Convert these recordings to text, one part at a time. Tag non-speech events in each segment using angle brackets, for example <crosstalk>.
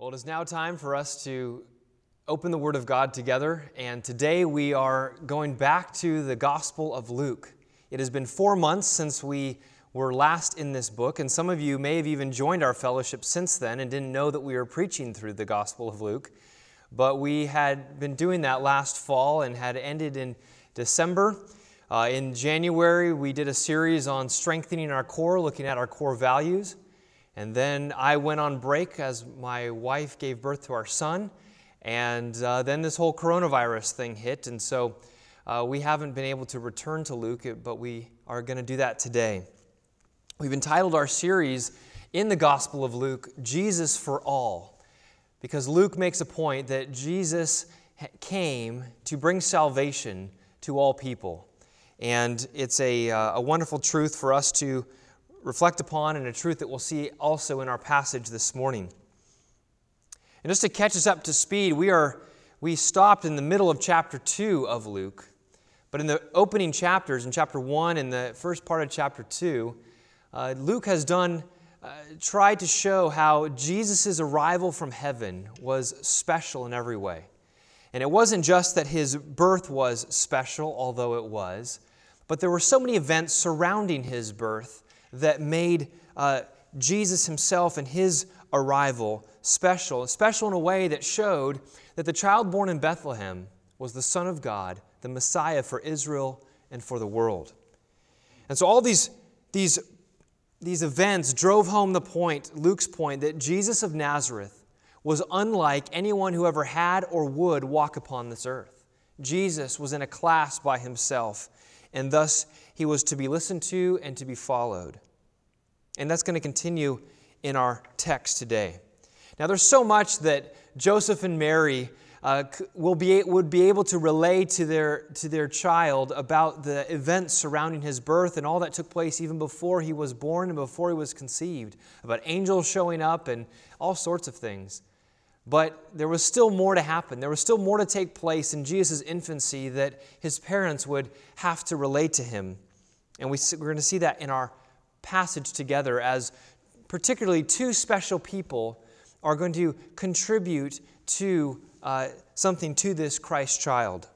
Well, it is now time for us to open the Word of God together, and today we are going back to the Gospel of Luke. It has been four months since we were last in this book, and some of you may have even joined our fellowship since then and didn't know that we were preaching through the Gospel of Luke. But we had been doing that last fall and had ended in December. Uh, in January, we did a series on strengthening our core, looking at our core values. And then I went on break as my wife gave birth to our son. And uh, then this whole coronavirus thing hit. And so uh, we haven't been able to return to Luke, but we are going to do that today. We've entitled our series in the Gospel of Luke, Jesus for All, because Luke makes a point that Jesus came to bring salvation to all people. And it's a, uh, a wonderful truth for us to reflect upon and a truth that we'll see also in our passage this morning. And just to catch us up to speed, we are we stopped in the middle of chapter 2 of Luke. But in the opening chapters, in chapter 1 and the first part of chapter 2, uh, Luke has done, uh, tried to show how Jesus' arrival from heaven was special in every way. And it wasn't just that his birth was special, although it was, but there were so many events surrounding his birth that made uh, Jesus himself and his arrival special, special in a way that showed that the child born in Bethlehem was the Son of God, the Messiah for Israel and for the world. And so all these, these, these events drove home the point, Luke's point, that Jesus of Nazareth was unlike anyone who ever had or would walk upon this earth. Jesus was in a class by himself, and thus he was to be listened to and to be followed. And that's going to continue in our text today. Now, there's so much that Joseph and Mary uh, will be, would be able to relay to their, to their child about the events surrounding his birth and all that took place even before he was born and before he was conceived, about angels showing up and all sorts of things. But there was still more to happen. There was still more to take place in Jesus' infancy that his parents would have to relate to him. And we, we're going to see that in our passage together as particularly two special people are going to contribute to uh, something to this Christ child.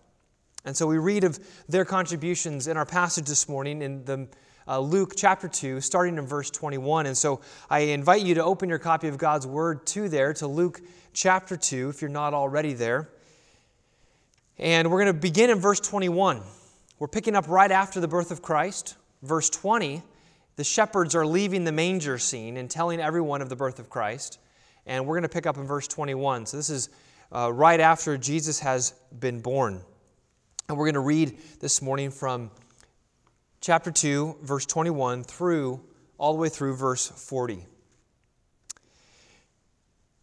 And so we read of their contributions in our passage this morning in the uh, Luke chapter 2, starting in verse 21. And so I invite you to open your copy of God's Word to there, to Luke chapter 2, if you're not already there. And we're going to begin in verse 21. We're picking up right after the birth of Christ. Verse 20, the shepherds are leaving the manger scene and telling everyone of the birth of Christ. And we're going to pick up in verse 21. So this is uh, right after Jesus has been born. And we're going to read this morning from chapter 2, verse 21 through all the way through verse 40.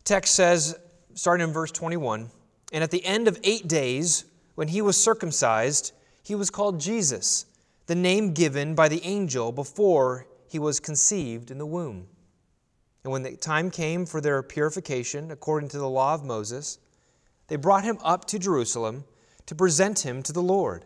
Text says, starting in verse 21, and at the end of eight days, when he was circumcised, he was called Jesus, the name given by the angel before he was conceived in the womb. And when the time came for their purification, according to the law of Moses, they brought him up to Jerusalem to present him to the Lord.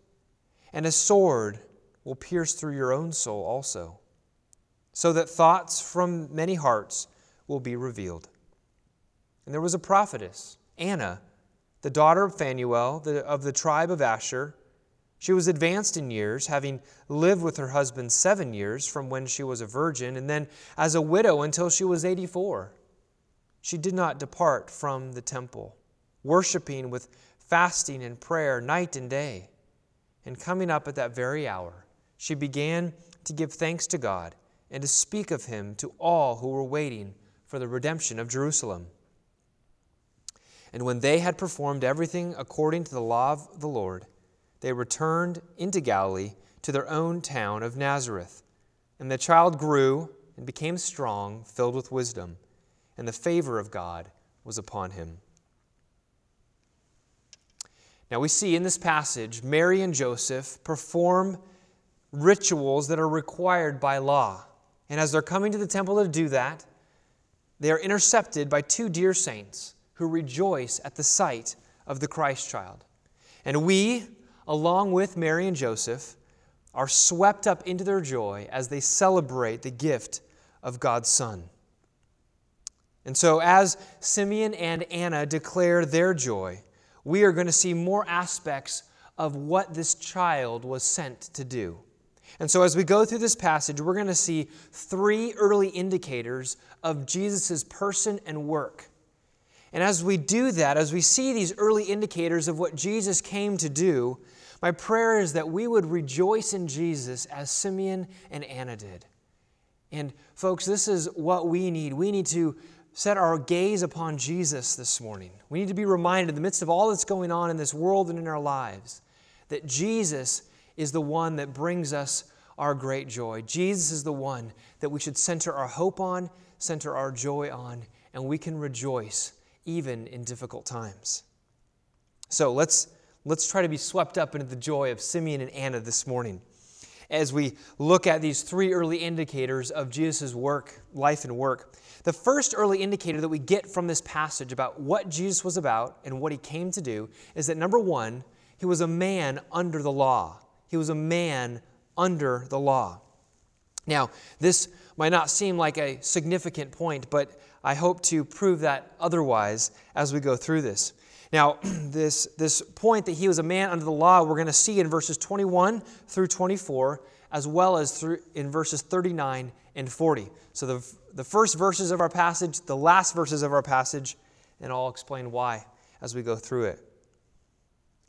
And a sword will pierce through your own soul also, so that thoughts from many hearts will be revealed. And there was a prophetess, Anna, the daughter of Phanuel the, of the tribe of Asher. She was advanced in years, having lived with her husband seven years from when she was a virgin, and then as a widow until she was 84 she did not depart from the temple, worshiping with fasting and prayer night and day. And coming up at that very hour, she began to give thanks to God and to speak of him to all who were waiting for the redemption of Jerusalem. And when they had performed everything according to the law of the Lord, they returned into Galilee to their own town of Nazareth. And the child grew and became strong, filled with wisdom and the favor of God was upon him. Now we see in this passage Mary and Joseph perform rituals that are required by law. And as they're coming to the temple to do that, they are intercepted by two dear saints who rejoice at the sight of the Christ child. And we, along with Mary and Joseph, are swept up into their joy as they celebrate the gift of God's Son. And so, as Simeon and Anna declare their joy, we are going to see more aspects of what this child was sent to do. And so, as we go through this passage, we're going to see three early indicators of Jesus' person and work. And as we do that, as we see these early indicators of what Jesus came to do, my prayer is that we would rejoice in Jesus as Simeon and Anna did. And, folks, this is what we need. We need to set our gaze upon Jesus this morning. We need to be reminded, in the midst of all that's going on in this world and in our lives, that Jesus is the one that brings us our great joy. Jesus is the one that we should center our hope on, center our joy on, and we can rejoice even in difficult times. So let's, let's try to be swept up into the joy of Simeon and Anna this morning as we look at these three early indicators of Jesus' work, life, and work. The first early indicator that we get from this passage about what Jesus was about and what he came to do is that number one, he was a man under the law. He was a man under the law. Now, this might not seem like a significant point, but I hope to prove that otherwise as we go through this. Now, <clears throat> this, this point that he was a man under the law, we're going to see in verses 21 through 24, as well as through, in verses 39 and 40. So the, the first verses of our passage, the last verses of our passage, and I'll explain why as we go through it.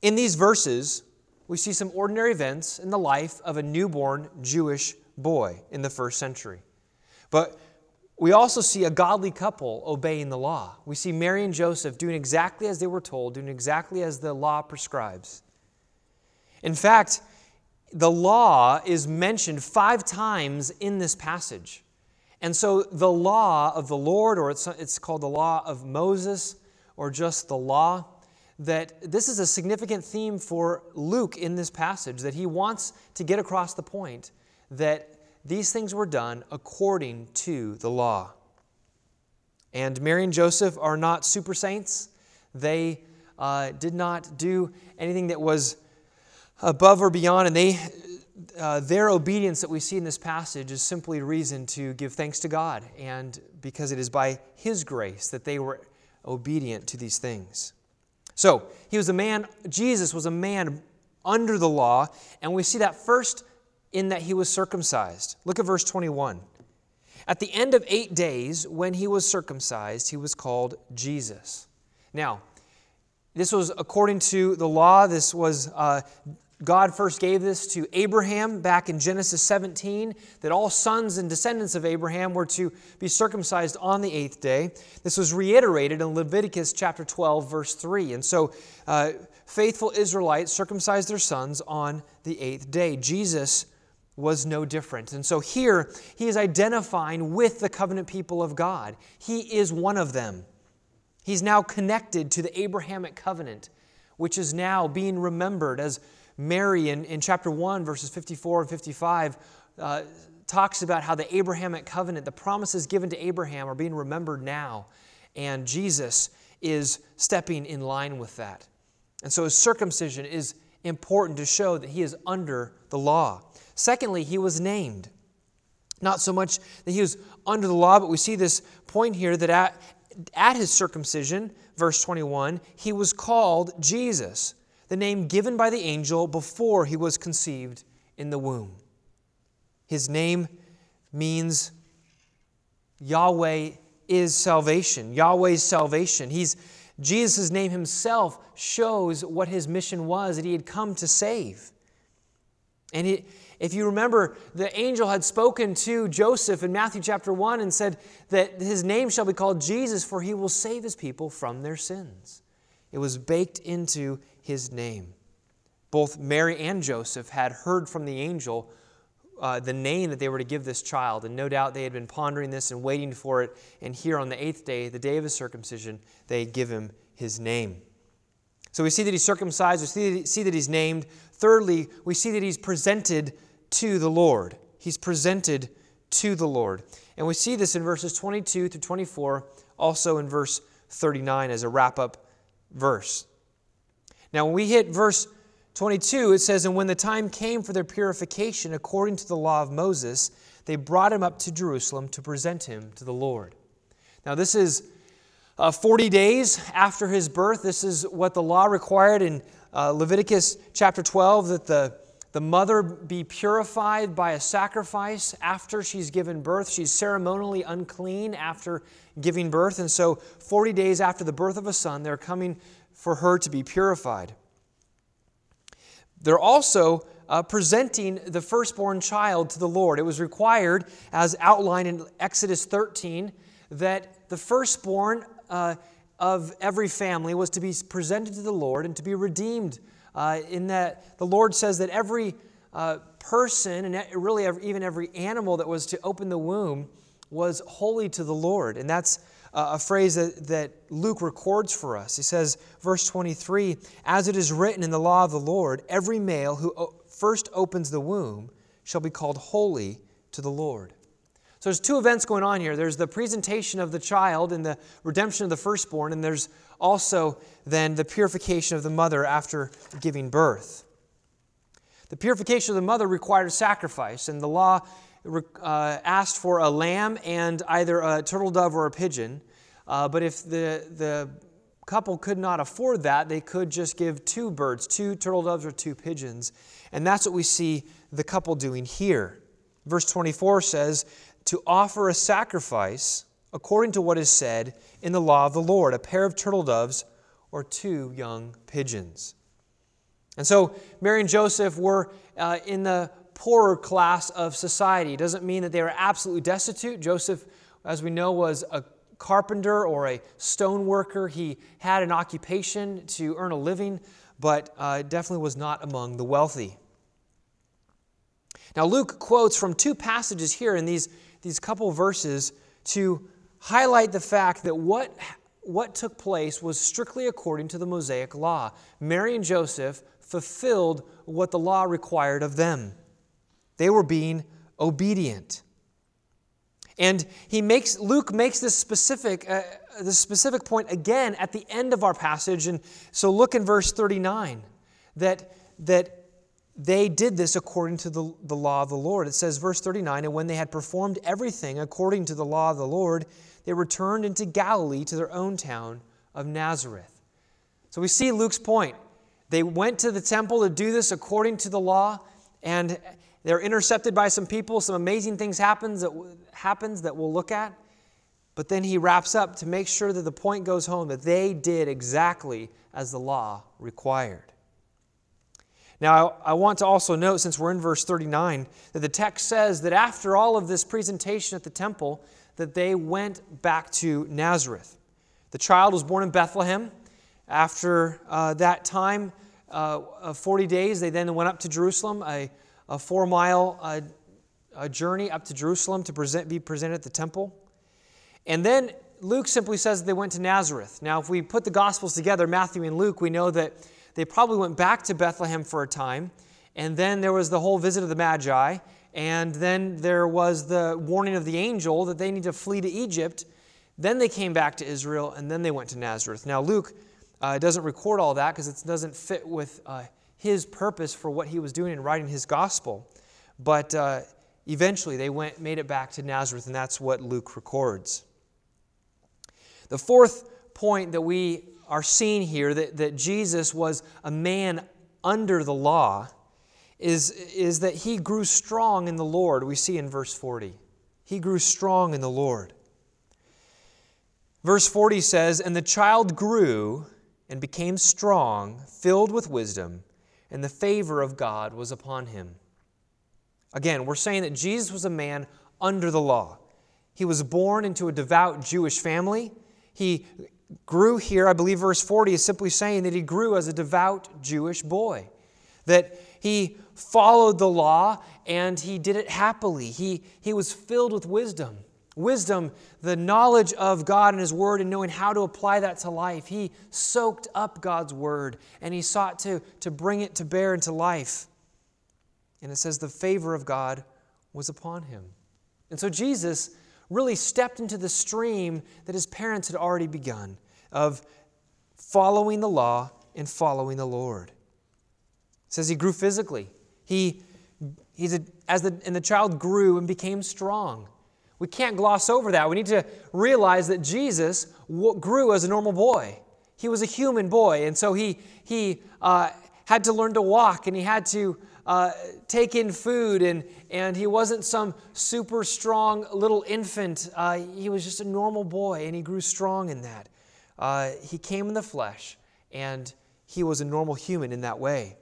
In these verses, we see some ordinary events in the life of a newborn Jewish boy in the first century. But we also see a godly couple obeying the law. We see Mary and Joseph doing exactly as they were told, doing exactly as the law prescribes. In fact, the law is mentioned five times in this passage. And so the law of the Lord, or it's, it's called the law of Moses, or just the law, that this is a significant theme for Luke in this passage, that he wants to get across the point that these things were done according to the law. And Mary and Joseph are not super saints. They uh, did not do anything that was above or beyond, and they, uh, their obedience that we see in this passage is simply reason to give thanks to God, and because it is by His grace that they were obedient to these things. So, he was a man, Jesus was a man under the law, and we see that first in that he was circumcised. Look at verse 21. At the end of eight days, when he was circumcised, he was called Jesus. Now, this was according to the law. This was uh, God first gave this to Abraham back in Genesis 17 that all sons and descendants of Abraham were to be circumcised on the eighth day. This was reiterated in Leviticus chapter 12, verse 3. And so, uh, faithful Israelites circumcised their sons on the eighth day. Jesus was no different. And so, here he is identifying with the covenant people of God, he is one of them. He's now connected to the Abrahamic covenant, which is now being remembered as Mary in, in chapter 1, verses 54 and 55, uh, talks about how the Abrahamic covenant, the promises given to Abraham, are being remembered now. And Jesus is stepping in line with that. And so his circumcision is important to show that he is under the law. Secondly, he was named. Not so much that he was under the law, but we see this point here that at, at his circumcision, verse 21, he was called Jesus, the name given by the angel before he was conceived in the womb. His name means Yahweh is salvation, Yahweh's salvation. He's Jesus' name himself shows what his mission was that he had come to save. And it, if you remember, the angel had spoken to Joseph in Matthew chapter 1 and said that his name shall be called Jesus, for he will save his people from their sins. It was baked into his name. Both Mary and Joseph had heard from the angel uh, the name that they were to give this child, and no doubt they had been pondering this and waiting for it. And here on the eighth day, the day of his circumcision, they give him his name. So we see that he's circumcised, we see see that he's named. Thirdly, we see that he's presented to the Lord. He's presented to the Lord. And we see this in verses 22 through 24, also in verse 39 as a wrap up verse. Now, when we hit verse 22, it says, And when the time came for their purification according to the law of Moses, they brought him up to Jerusalem to present him to the Lord. Now, this is uh, 40 days after his birth. This is what the law required in uh, Leviticus chapter 12 that the the mother be purified by a sacrifice after she's given birth. She's ceremonially unclean after giving birth. And so, 40 days after the birth of a son, they're coming for her to be purified. They're also uh, presenting the firstborn child to the Lord. It was required, as outlined in Exodus 13, that the firstborn uh, of every family was to be presented to the Lord and to be redeemed uh, in that the Lord says that every uh, person, and really every, even every animal that was to open the womb, was holy to the Lord. And that's Uh, a phrase that, that Luke records for us. He says, verse 23 As it is written in the law of the Lord, every male who first opens the womb shall be called holy to the Lord. So there's two events going on here. There's the presentation of the child and the redemption of the firstborn, and there's also then the purification of the mother after giving birth. The purification of the mother required a sacrifice, and the law uh, asked for a lamb and either a turtle dove or a pigeon. Uh, but if the, the couple could not afford that, they could just give two birds, two turtle doves or two pigeons. And that's what we see the couple doing here. Verse 24 says, To offer a sacrifice according to what is said in the law of the Lord, a pair of turtle doves or two young pigeons. And so Mary and Joseph were uh, in the poorer class of society. It doesn't mean that they were absolutely destitute. Joseph, as we know, was a carpenter or a stone worker. He had an occupation to earn a living, but uh, definitely was not among the wealthy. Now, Luke quotes from two passages here in these, these couple verses to highlight the fact that what, what took place was strictly according to the Mosaic law. Mary and Joseph fulfilled what the law required of them, they were being obedient. And he makes Luke makes this specific uh, this specific point again at the end of our passage and so look in verse 39 that that they did this according to the, the law of the Lord. It says, verse 39, and when they had performed everything according to the law of the Lord, they returned into Galilee to their own town of Nazareth. So we see Luke's point. They went to the temple to do this according to the law, and they're intercepted by some people. Some amazing things happens that, happens that we'll look at. But then he wraps up to make sure that the point goes home that they did exactly as the law required. Now, I want to also note, since we're in verse 39, that the text says that after all of this presentation at the temple, that they went back to Nazareth. The child was born in Bethlehem. After uh, that time uh, of 40 days, they then went up to Jerusalem, a, a four mile uh, a journey up to Jerusalem to present, be presented at the temple. And then Luke simply says they went to Nazareth. Now, if we put the Gospels together, Matthew and Luke, we know that they probably went back to Bethlehem for a time. And then there was the whole visit of the Magi. And then there was the warning of the angel that they need to flee to Egypt. Then they came back to Israel, and then they went to Nazareth. Now, Luke uh, doesn't record all that because it doesn't fit with uh, his purpose for what he was doing in writing his gospel. But uh, eventually they went, made it back to Nazareth, and that's what Luke records. The fourth point that we are seeing here that, that Jesus was a man under the law is, is that he grew strong in the Lord. We see in verse 40. He grew strong in the Lord. Verse 40 says, And the child grew and became strong, filled with wisdom, and the favor of God was upon him. Again, we're saying that Jesus was a man under the law. He was born into a devout Jewish family. He grew here, I believe verse 40 is simply saying that he grew as a devout Jewish boy, that he followed the law and he did it happily. He, he was filled with wisdom. Wisdom, the knowledge of God and His Word, and knowing how to apply that to life. He soaked up God's Word and he sought to, to bring it to bear into life. And it says the favor of God was upon him. And so Jesus really stepped into the stream that his parents had already begun of following the law and following the Lord. It says he grew physically. He, he's a, as the, and the child grew and became strong. We can't gloss over that. We need to realize that Jesus grew as a normal boy. He was a human boy, and so he, he uh, had to learn to walk and he had to uh, take in food, and, and he wasn't some super strong little infant. Uh, he was just a normal boy, and he grew strong in that. Uh, he came in the flesh, and he was a normal human in that way.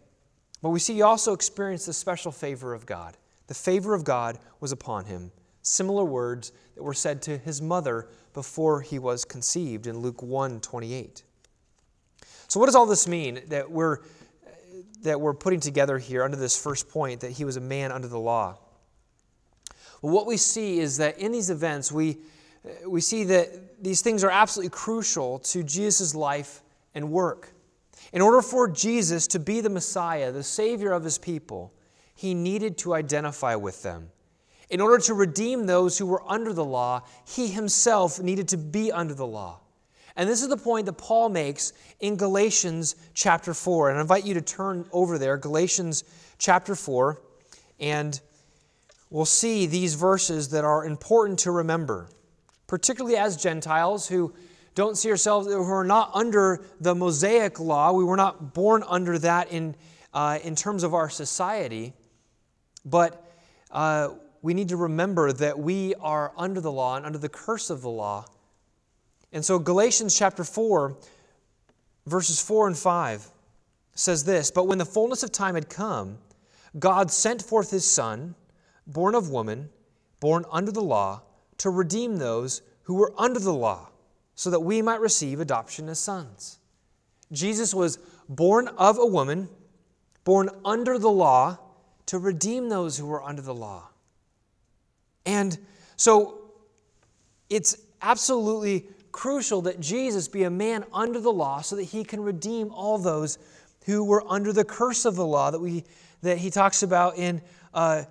But we see he also experienced the special favor of God. The favor of God was upon him. Similar words that were said to his mother before he was conceived in Luke 1 28. So, what does all this mean? That we're that we're putting together here under this first point that he was a man under the law. Well, what we see is that in these events, we, we see that these things are absolutely crucial to Jesus' life and work. In order for Jesus to be the Messiah, the Savior of his people, he needed to identify with them. In order to redeem those who were under the law, he himself needed to be under the law. And this is the point that Paul makes in Galatians chapter 4. And I invite you to turn over there, Galatians chapter 4, and we'll see these verses that are important to remember, particularly as Gentiles who don't see ourselves, who are not under the Mosaic law. We were not born under that in, uh, in terms of our society, but uh, we need to remember that we are under the law and under the curse of the law and so Galatians chapter 4, verses 4 and 5 says this But when the fullness of time had come, God sent forth his Son, born of woman, born under the law, to redeem those who were under the law, so that we might receive adoption as sons. Jesus was born of a woman, born under the law, to redeem those who were under the law. And so it's absolutely crucial that Jesus be a man under the law so that he can redeem all those who were under the curse of the law that, we, that he talks about in uh,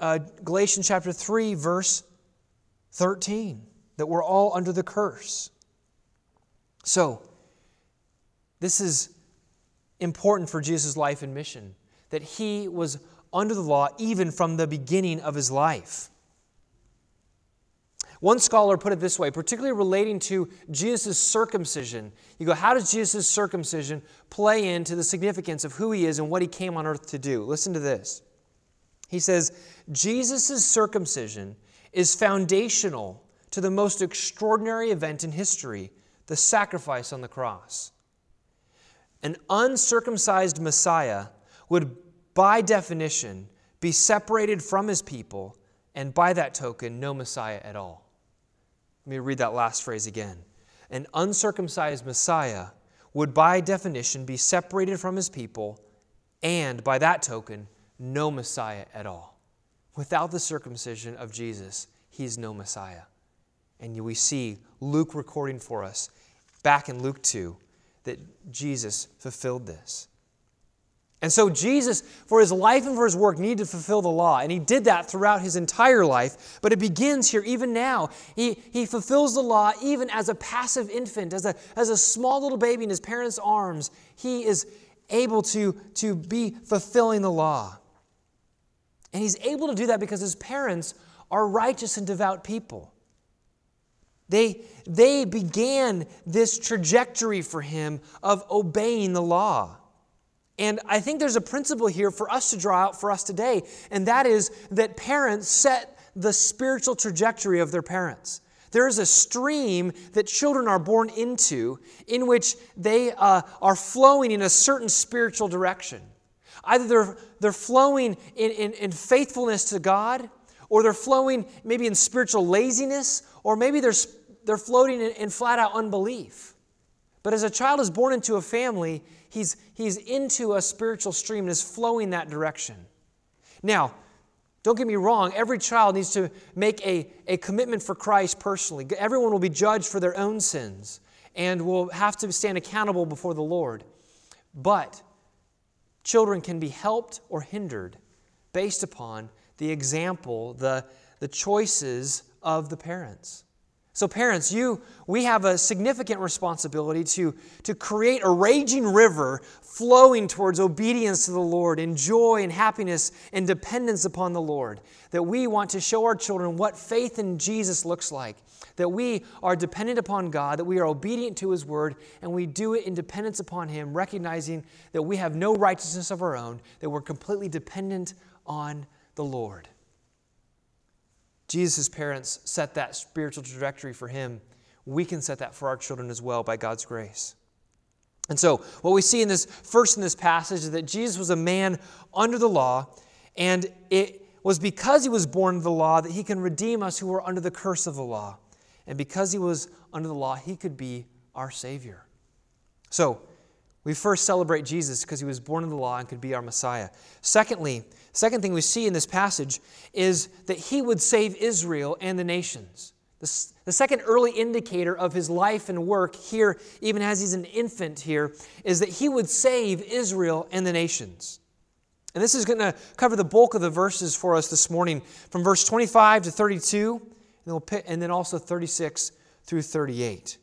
uh, Galatians chapter 3, verse 13, that we're all under the curse. So, this is important for Jesus' life and mission, that he was under the law even from the beginning of his life. One scholar put it this way, particularly relating to Jesus' circumcision. You go, how does Jesus' circumcision play into the significance of who he is and what he came on earth to do? Listen to this. He says, Jesus' circumcision is foundational to the most extraordinary event in history the sacrifice on the cross. An uncircumcised Messiah would, by definition, be separated from his people, and by that token, no Messiah at all. Let me read that last phrase again. An uncircumcised Messiah would, by definition, be separated from his people, and by that token, no Messiah at all. Without the circumcision of Jesus, he's no Messiah. And we see Luke recording for us back in Luke 2 that Jesus fulfilled this. And so Jesus, for his life and for his work, needed to fulfill the law. And he did that throughout his entire life. But it begins here, even now. He, he fulfills the law even as a passive infant, as a, as a small little baby in his parents' arms. He is able to, to be fulfilling the law. And he's able to do that because his parents are righteous and devout people. They, they began this trajectory for him of obeying the law. And I think there's a principle here for us to draw out for us today, and that is that parents set the spiritual trajectory of their parents. There is a stream that children are born into in which they uh, are flowing in a certain spiritual direction. Either they're, they're flowing in, in, in faithfulness to God, or they're flowing maybe in spiritual laziness, or maybe they're, they're floating in, in flat out unbelief. But as a child is born into a family, he's, he's into a spiritual stream and is flowing that direction. Now, don't get me wrong, every child needs to make a, a commitment for Christ personally. Everyone will be judged for their own sins and will have to stand accountable before the Lord. But children can be helped or hindered based upon the example, the, the choices of the parents. So, parents, you, we have a significant responsibility to, to create a raging river flowing towards obedience to the Lord in joy and happiness and dependence upon the Lord. That we want to show our children what faith in Jesus looks like. That we are dependent upon God, that we are obedient to His word, and we do it in dependence upon Him, recognizing that we have no righteousness of our own, that we're completely dependent on the Lord. Jesus' parents set that spiritual trajectory for him. We can set that for our children as well by God's grace. And so, what we see in this first in this passage is that Jesus was a man under the law, and it was because he was born under the law that he can redeem us who were under the curse of the law. And because he was under the law, he could be our Savior. So, we first celebrate Jesus because he was born in the law and could be our Messiah. Secondly, second thing we see in this passage is that he would save Israel and the nations. The, the second early indicator of his life and work here, even as he's an infant here, is that he would save Israel and the nations. And this is going to cover the bulk of the verses for us this morning from verse 25 to 32, and then also 36 through 38.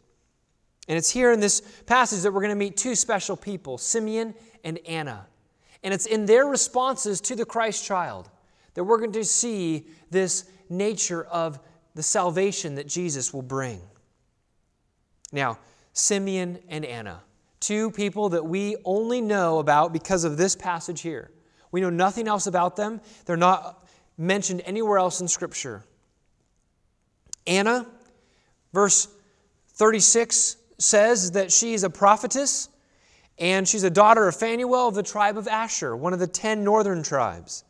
And it's here in this passage that we're going to meet two special people, Simeon and Anna. And it's in their responses to the Christ child that we're going to see this nature of the salvation that Jesus will bring. Now, Simeon and Anna, two people that we only know about because of this passage here. We know nothing else about them, they're not mentioned anywhere else in Scripture. Anna, verse 36 says that she's a prophetess and she's a daughter of Phanuel of the tribe of Asher, one of the ten northern tribes.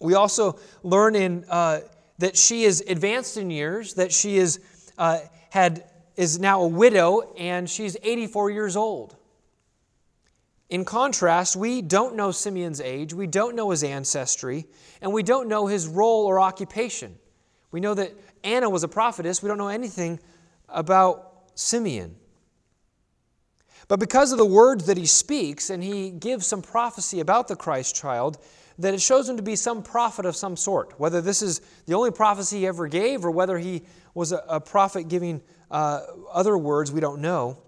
We also learn in, uh, that she is advanced in years, that she is, uh, had, is now a widow, and she's 84 years old. In contrast, we don't know Simeon's age, we don't know his ancestry, and we don't know his role or occupation. We know that Anna was a prophetess, we don't know anything about Simeon. But because of the words that he speaks, and he gives some prophecy about the Christ child, that it shows him to be some prophet of some sort. Whether this is the only prophecy he ever gave, or whether he was a, a prophet giving uh, other words, we don't know.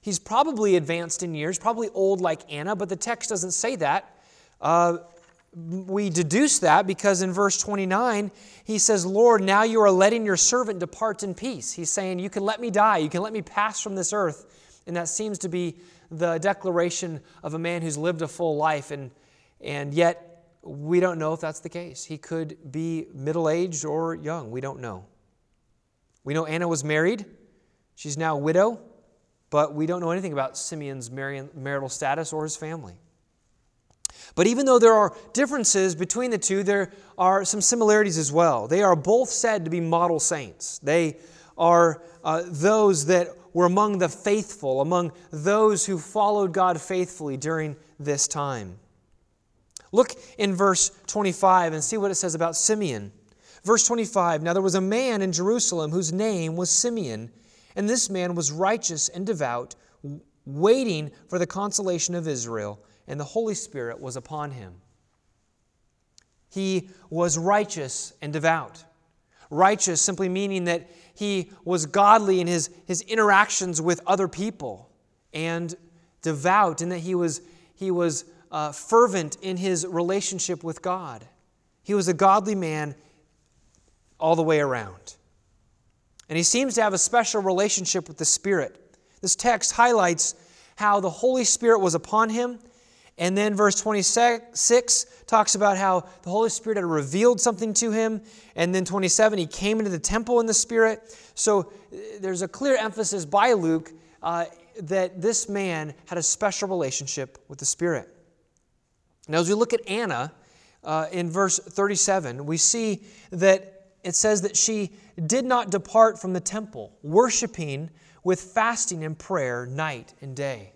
He's probably advanced in years, probably old like Anna, but the text doesn't say that. Uh, we deduce that because in verse 29, he says, Lord, now you are letting your servant depart in peace. He's saying, You can let me die, you can let me pass from this earth. And that seems to be the declaration of a man who's lived a full life, and, and yet we don't know if that's the case. He could be middle aged or young. We don't know. We know Anna was married, she's now a widow, but we don't know anything about Simeon's marital status or his family. But even though there are differences between the two, there are some similarities as well. They are both said to be model saints. They are uh, those that were among the faithful, among those who followed God faithfully during this time. Look in verse 25 and see what it says about Simeon. Verse 25 Now there was a man in Jerusalem whose name was Simeon, and this man was righteous and devout waiting for the consolation of Israel, and the Holy Spirit was upon him. He was righteous and devout. Righteous simply meaning that he was godly in his, his interactions with other people, and devout in that he was, he was uh, fervent in his relationship with God. He was a godly man all the way around. And he seems to have a special relationship with the Spirit. This text highlights how the Holy Spirit was upon him. And then verse 26 talks about how the Holy Spirit had revealed something to him. And then 27, he came into the temple in the Spirit. So uh, there's a clear emphasis by Luke uh, that this man had a special relationship with the Spirit. Now, as we look at Anna uh, in verse 37, we see that it says that she did not depart from the temple, worshiping with fasting and prayer night and day.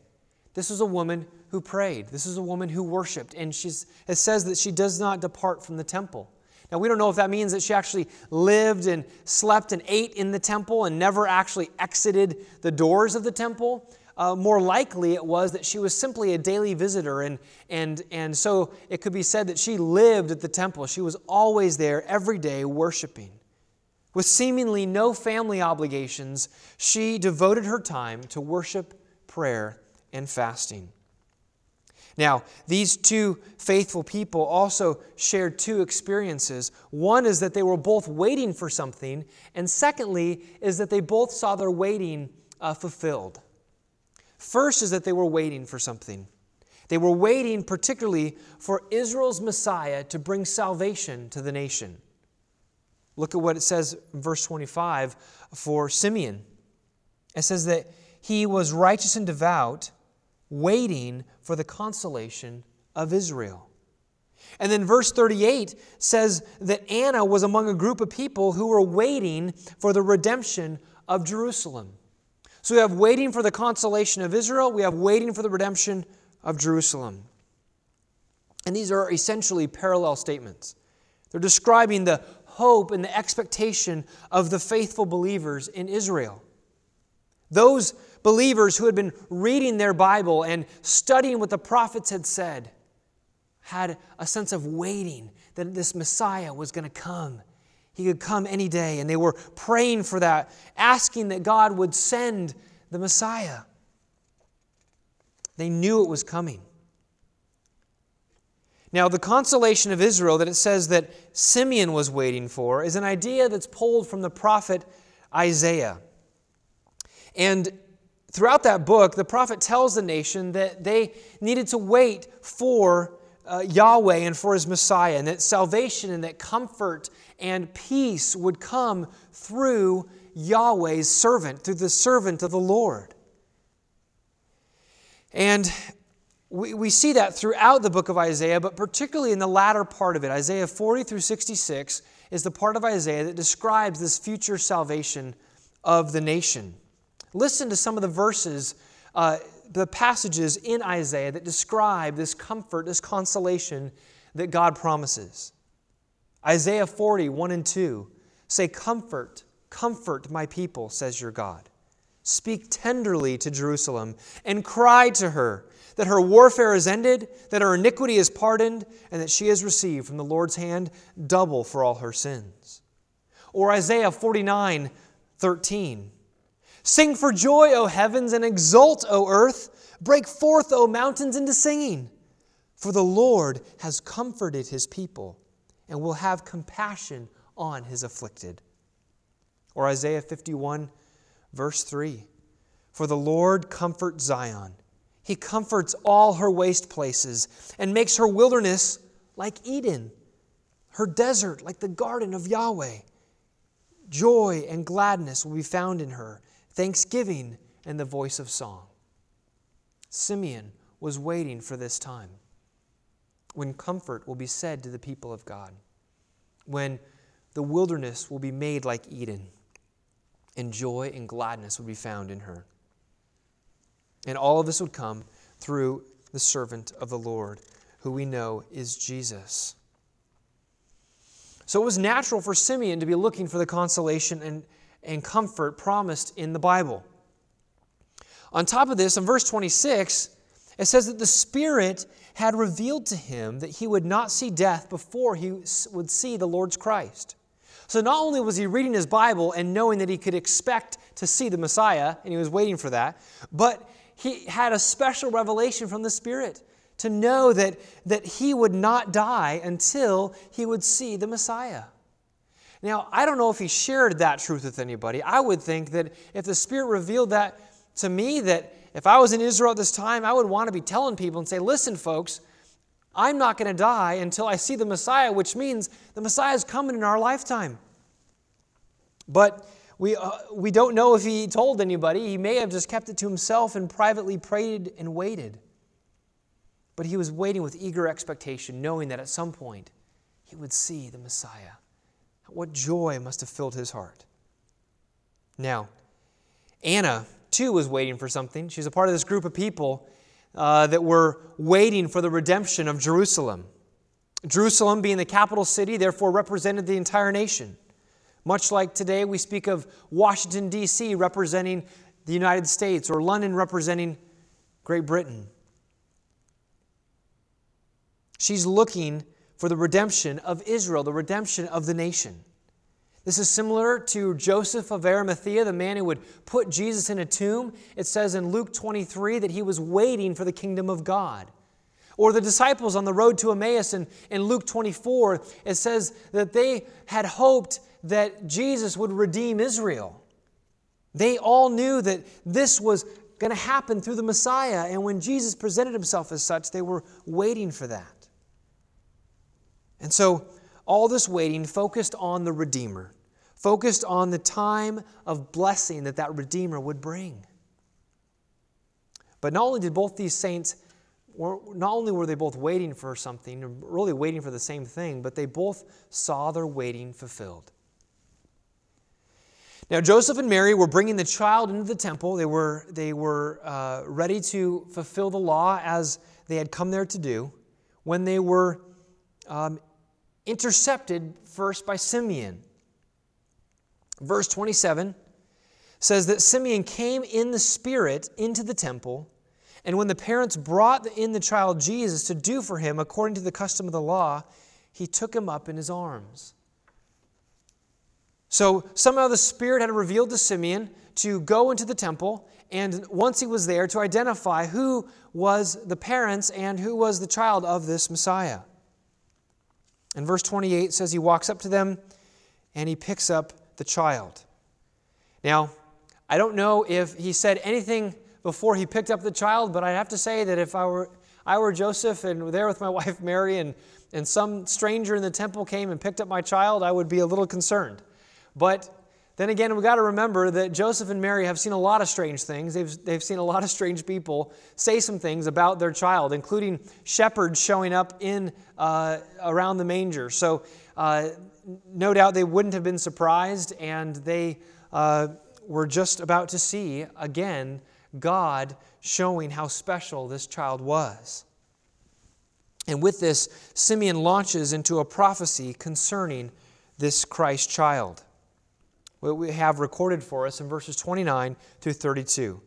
This was a woman who prayed. This is a woman who worshiped. And she's, it says that she does not depart from the temple. Now, we don't know if that means that she actually lived and slept and ate in the temple and never actually exited the doors of the temple. Uh, more likely, it was that she was simply a daily visitor, and, and, and so it could be said that she lived at the temple. She was always there every day worshiping. With seemingly no family obligations, she devoted her time to worship, prayer, and fasting. Now, these two faithful people also shared two experiences. One is that they were both waiting for something, and secondly, is that they both saw their waiting uh, fulfilled. First is that they were waiting for something. They were waiting particularly for Israel's Messiah to bring salvation to the nation. Look at what it says verse 25 for Simeon. It says that he was righteous and devout, waiting for the consolation of Israel. And then verse 38 says that Anna was among a group of people who were waiting for the redemption of Jerusalem. So we have waiting for the consolation of Israel, we have waiting for the redemption of Jerusalem. And these are essentially parallel statements. They're describing the hope and the expectation of the faithful believers in Israel. Those believers who had been reading their Bible and studying what the prophets had said had a sense of waiting that this Messiah was going to come he could come any day. And they were praying for that, asking that God would send the Messiah. They knew it was coming. Now, the consolation of Israel that it says that Simeon was waiting for is an idea that's pulled from the prophet Isaiah. And throughout that book, the prophet tells the nation that they needed to wait for uh, Yahweh and for his Messiah, and that salvation and that comfort and peace would come through Yahweh's servant, through the servant of the Lord. And we, we see that throughout the book of Isaiah, but particularly in the latter part of it. Isaiah 40 through 66 is the part of Isaiah that describes this future salvation of the nation. Listen to some of the verses, uh, the passages in Isaiah that describe this comfort, this consolation that God promises. Isaiah 40, 1 and 2 say, Comfort, comfort my people, says your God. Speak tenderly to Jerusalem and cry to her that her warfare is ended, that her iniquity is pardoned, and that she has received from the Lord's hand double for all her sins. Or Isaiah 49, 13. Sing for joy, O heavens, and exult, O earth. Break forth, O mountains, into singing. For the Lord has comforted his people and will have compassion on his afflicted. Or Isaiah 51, verse 3 For the Lord comforts Zion. He comforts all her waste places and makes her wilderness like Eden, her desert like the garden of Yahweh. Joy and gladness will be found in her, thanksgiving and the voice of song. Simeon was waiting for this time when comfort will be said to the people of God, when the wilderness will be made like Eden, and joy and gladness will be found in her. And all of this would come through the servant of the Lord, who we know is Jesus. So it was natural for Simeon to be looking for the consolation and, and comfort promised in the Bible. On top of this, in verse 26, it says that the Spirit had revealed to him that he would not see death before he would see the Lord's Christ. So not only was he reading his Bible and knowing that he could expect to see the Messiah, and he was waiting for that, but he had a special revelation from the Spirit to know that, that he would not die until he would see the Messiah. Now, I don't know if he shared that truth with anybody. I would think that if the Spirit revealed that to me, that if I was in Israel at this time, I would want to be telling people and say, listen, folks, I'm not going to die until I see the Messiah, which means the Messiah is coming in our lifetime. But we, uh, we don't know if he told anybody. He may have just kept it to himself and privately prayed and waited. But he was waiting with eager expectation, knowing that at some point he would see the Messiah. What joy must have filled his heart. Now, Anna, too, was waiting for something. She's a part of this group of people uh, that were waiting for the redemption of Jerusalem. Jerusalem, being the capital city, therefore represented the entire nation. Much like today, we speak of Washington, D.C., representing the United States, or London representing Great Britain. She's looking for the redemption of Israel, the redemption of the nation. This is similar to Joseph of Arimathea, the man who would put Jesus in a tomb. It says in Luke 23 that he was waiting for the kingdom of God. Or the disciples on the road to Emmaus in, in Luke 24, it says that they had hoped that Jesus would redeem Israel. They all knew that this was going to happen through the Messiah, and when Jesus presented himself as such, they were waiting for that. And so, all this waiting focused on the Redeemer, focused on the time of blessing that that Redeemer would bring. But not only did both these saints, not only were they both waiting for something, really waiting for the same thing, but they both saw their waiting fulfilled. Now, Joseph and Mary were bringing the child into the temple. They were, they were uh, ready to fulfill the law as they had come there to do when they were um, intercepted first by Simeon. Verse 27 says that Simeon came in the Spirit into the temple, and when the parents brought in the child Jesus to do for him according to the custom of the law, he took him up in his arms. So somehow the Spirit had revealed to Simeon to go into the temple, and once he was there, to identify who was the parents and who was the child of this Messiah. And verse 28 says he walks up to them and he picks up the child. Now, I don't know if he said anything before he picked up the child, but I have to say that if I were, I were Joseph and there with my <laughs> wife Mary and, and some stranger in the temple came and picked up my child, I would be a little concerned. But then again, we've got to remember that Joseph and Mary have seen a lot of strange things. They've, they've seen a lot of strange people say some things about their child, including shepherds showing up in uh, around the manger. So, uh, no doubt they wouldn't have been surprised, and they uh, were just about to see again God showing how special this child was. And with this, Simeon launches into a prophecy concerning this Christ child what we have recorded for us in verses 29 through 32.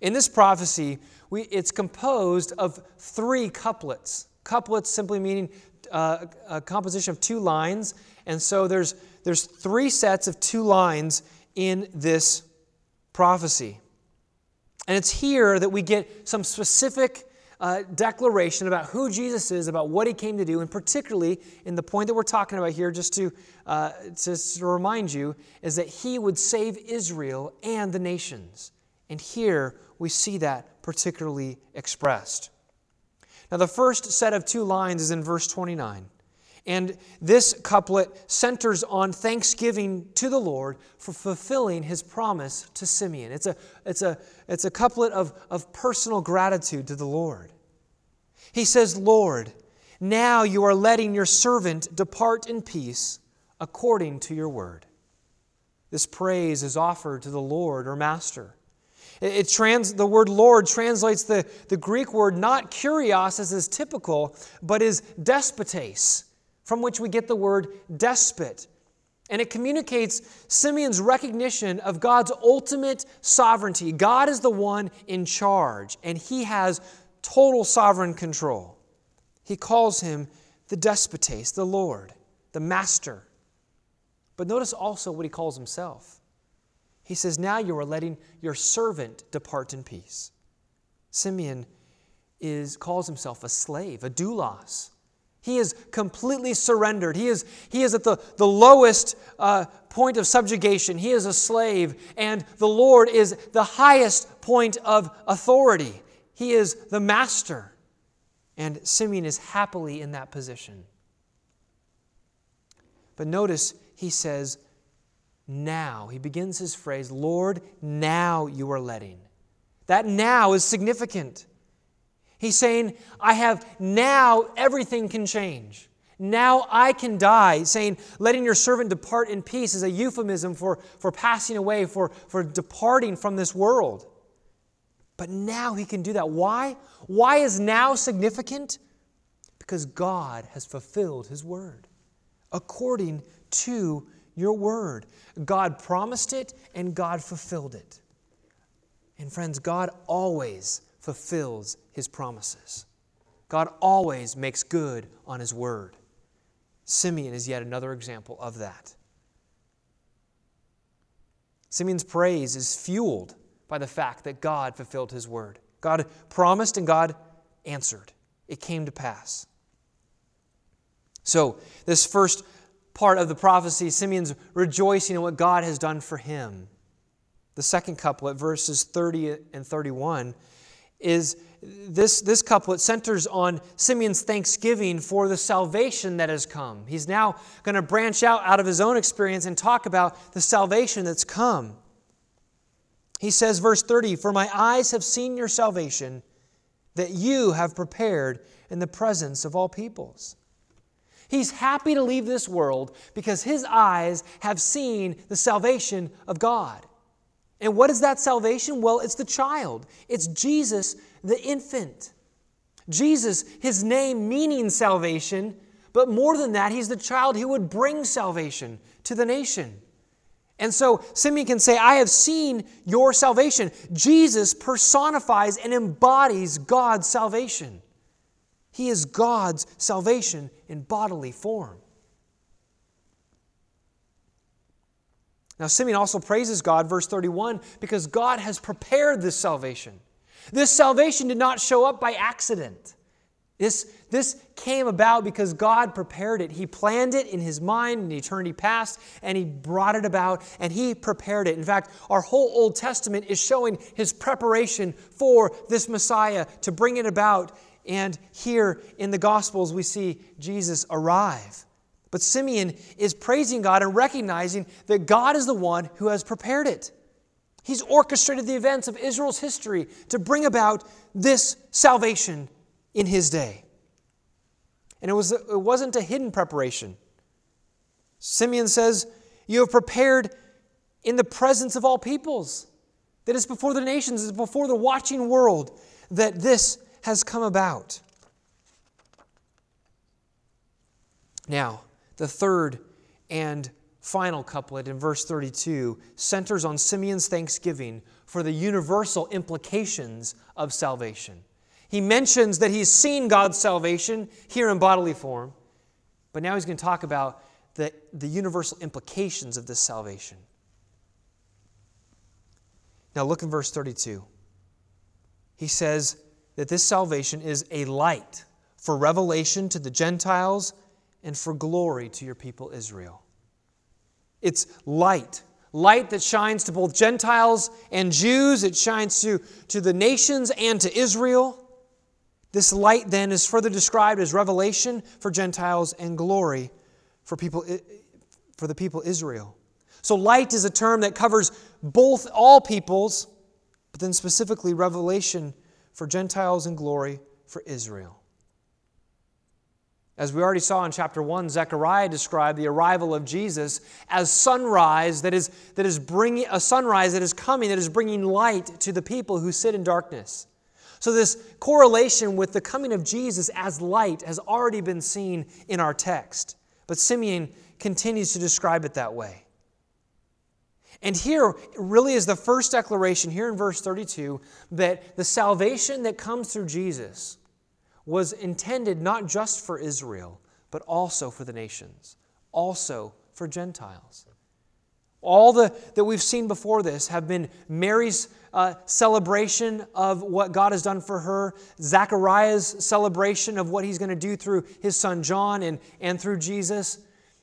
In this prophecy, we, it's composed of three couplets. Couplets simply meaning uh, a composition of two lines. And so there's, there's three sets of two lines in this prophecy. And it's here that we get some specific uh, declaration about who Jesus is, about what he came to do, and particularly in the point that we're talking about here, just to, uh, to, to remind you, is that he would save Israel and the nations. And here we see that particularly expressed. Now, the first set of two lines is in verse 29. And this couplet centers on thanksgiving to the Lord for fulfilling his promise to Simeon. It's a, it's a, it's a couplet of, of personal gratitude to the Lord. He says, Lord, now you are letting your servant depart in peace according to your word. This praise is offered to the Lord or Master. It, trans, the word Lord translates the, the Greek word not kurios as is typical, but is despotes from which we get the word despot. And it communicates Simeon's recognition of God's ultimate sovereignty. God is the one in charge, and he has total sovereign control. He calls him the despotes, the Lord, the master. But notice also what he calls himself. He says, Now you are letting your servant depart in peace. Simeon is, calls himself a slave, a doulos. He is completely surrendered. He is, he is at the, the lowest uh, point of subjugation. He is a slave, and the Lord is the highest point of authority. He is the master. And Simeon is happily in that position. But notice he says, now. He begins his phrase, Lord, now you are letting. That now is significant. He's saying, I have now everything can change. Now I can die. Saying, letting your servant depart in peace is a euphemism for, for passing away, for, for departing from this world. But now he can do that. Why? Why is now significant? Because God has fulfilled his word according to your word. God promised it and God fulfilled it. And friends, God always fulfills his promises. God always makes good on his word. Simeon is yet another example of that. Simeon's praise is fueled by the fact that God fulfilled his word. God promised and God answered. It came to pass. So, this first part of the prophecy, Simeon's rejoicing in what God has done for him. The second couplet, verses 30 and 31, is this, this couplet centers on Simeon's thanksgiving for the salvation that has come. He's now going to branch out out of his own experience and talk about the salvation that's come. He says, verse 30, For my eyes have seen your salvation that you have prepared in the presence of all peoples. He's happy to leave this world because his eyes have seen the salvation of God. And what is that salvation? Well, it's the child, it's Jesus, the infant. Jesus, his name meaning salvation, but more than that, he's the child who would bring salvation to the nation. And so Simeon can say, I have seen your salvation. Jesus personifies and embodies God's salvation. He is God's salvation in bodily form. Now, Simeon also praises God, verse 31, because God has prepared this salvation. This salvation did not show up by accident. This, this came about because God prepared it. He planned it in His mind in eternity past, and He brought it about, and He prepared it. In fact, our whole Old Testament is showing His preparation for this Messiah to bring it about. And here in the Gospels, we see Jesus arrive. But Simeon is praising God and recognizing that God is the one who has prepared it. He's orchestrated the events of Israel's history to bring about this salvation in his day. And it, was, it wasn't a hidden preparation. Simeon says, You have prepared in the presence of all peoples. That is before the nations, is before the watching world that this has come about. Now, the third and final couplet in verse 32 centers on Simeon's thanksgiving for the universal implications of salvation. He mentions that he's seen God's salvation here in bodily form, but now he's going to talk about the, the universal implications of this salvation. Now, look in verse 32. He says that this salvation is a light for revelation to the Gentiles and for glory to your people Israel. It's light light that shines to both Gentiles and Jews. It shines to, to the nations and to Israel. This light then is further described as revelation for Gentiles and glory for people for the people Israel. So light is a term that covers both all peoples, but then specifically revelation for Gentiles and glory for Israel. As we already saw in chapter 1, Zechariah described the arrival of Jesus as sunrise that is, that is bringing a sunrise that is coming that is bringing light to the people who sit in darkness. So, this correlation with the coming of Jesus as light has already been seen in our text. But Simeon continues to describe it that way. And here really is the first declaration, here in verse 32, that the salvation that comes through Jesus was intended not just for Israel, but also for the nations, also for Gentiles. All the, that we've seen before this have been Mary's uh, celebration of what God has done for her, Zachariah's celebration of what he's going to do through his son John and, and through Jesus,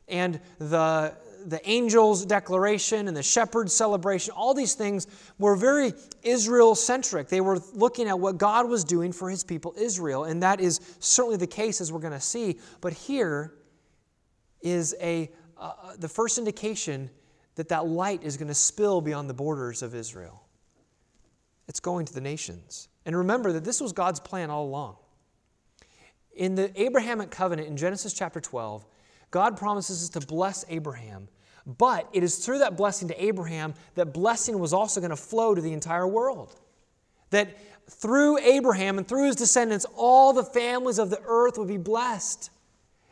and the, the angel's declaration and the shepherd's celebration. All these things were very Israel centric. They were looking at what God was doing for his people Israel, and that is certainly the case as we're going to see. But here is a, uh, the first indication that that light is going to spill beyond the borders of Israel. It's going to the nations. And remember that this was God's plan all along. In the Abrahamic covenant in Genesis chapter 12, God promises to bless Abraham. But it is through that blessing to Abraham that blessing was also going to flow to the entire world. That through Abraham and through his descendants, all the families of the earth would be blessed.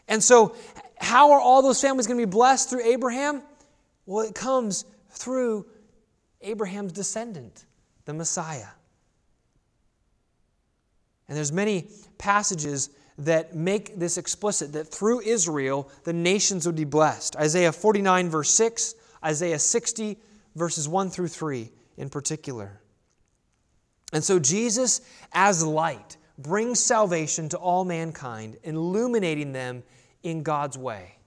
And so, how are all those families going to be blessed through Abraham? Well, it comes through Abraham's descendant, the Messiah. And there's many passages that make this explicit that through Israel the nations would be blessed. Isaiah 49 verse 6, Isaiah 60 verses 1 through 3 in particular. And so Jesus as light brings salvation to all mankind, illuminating them in God's way.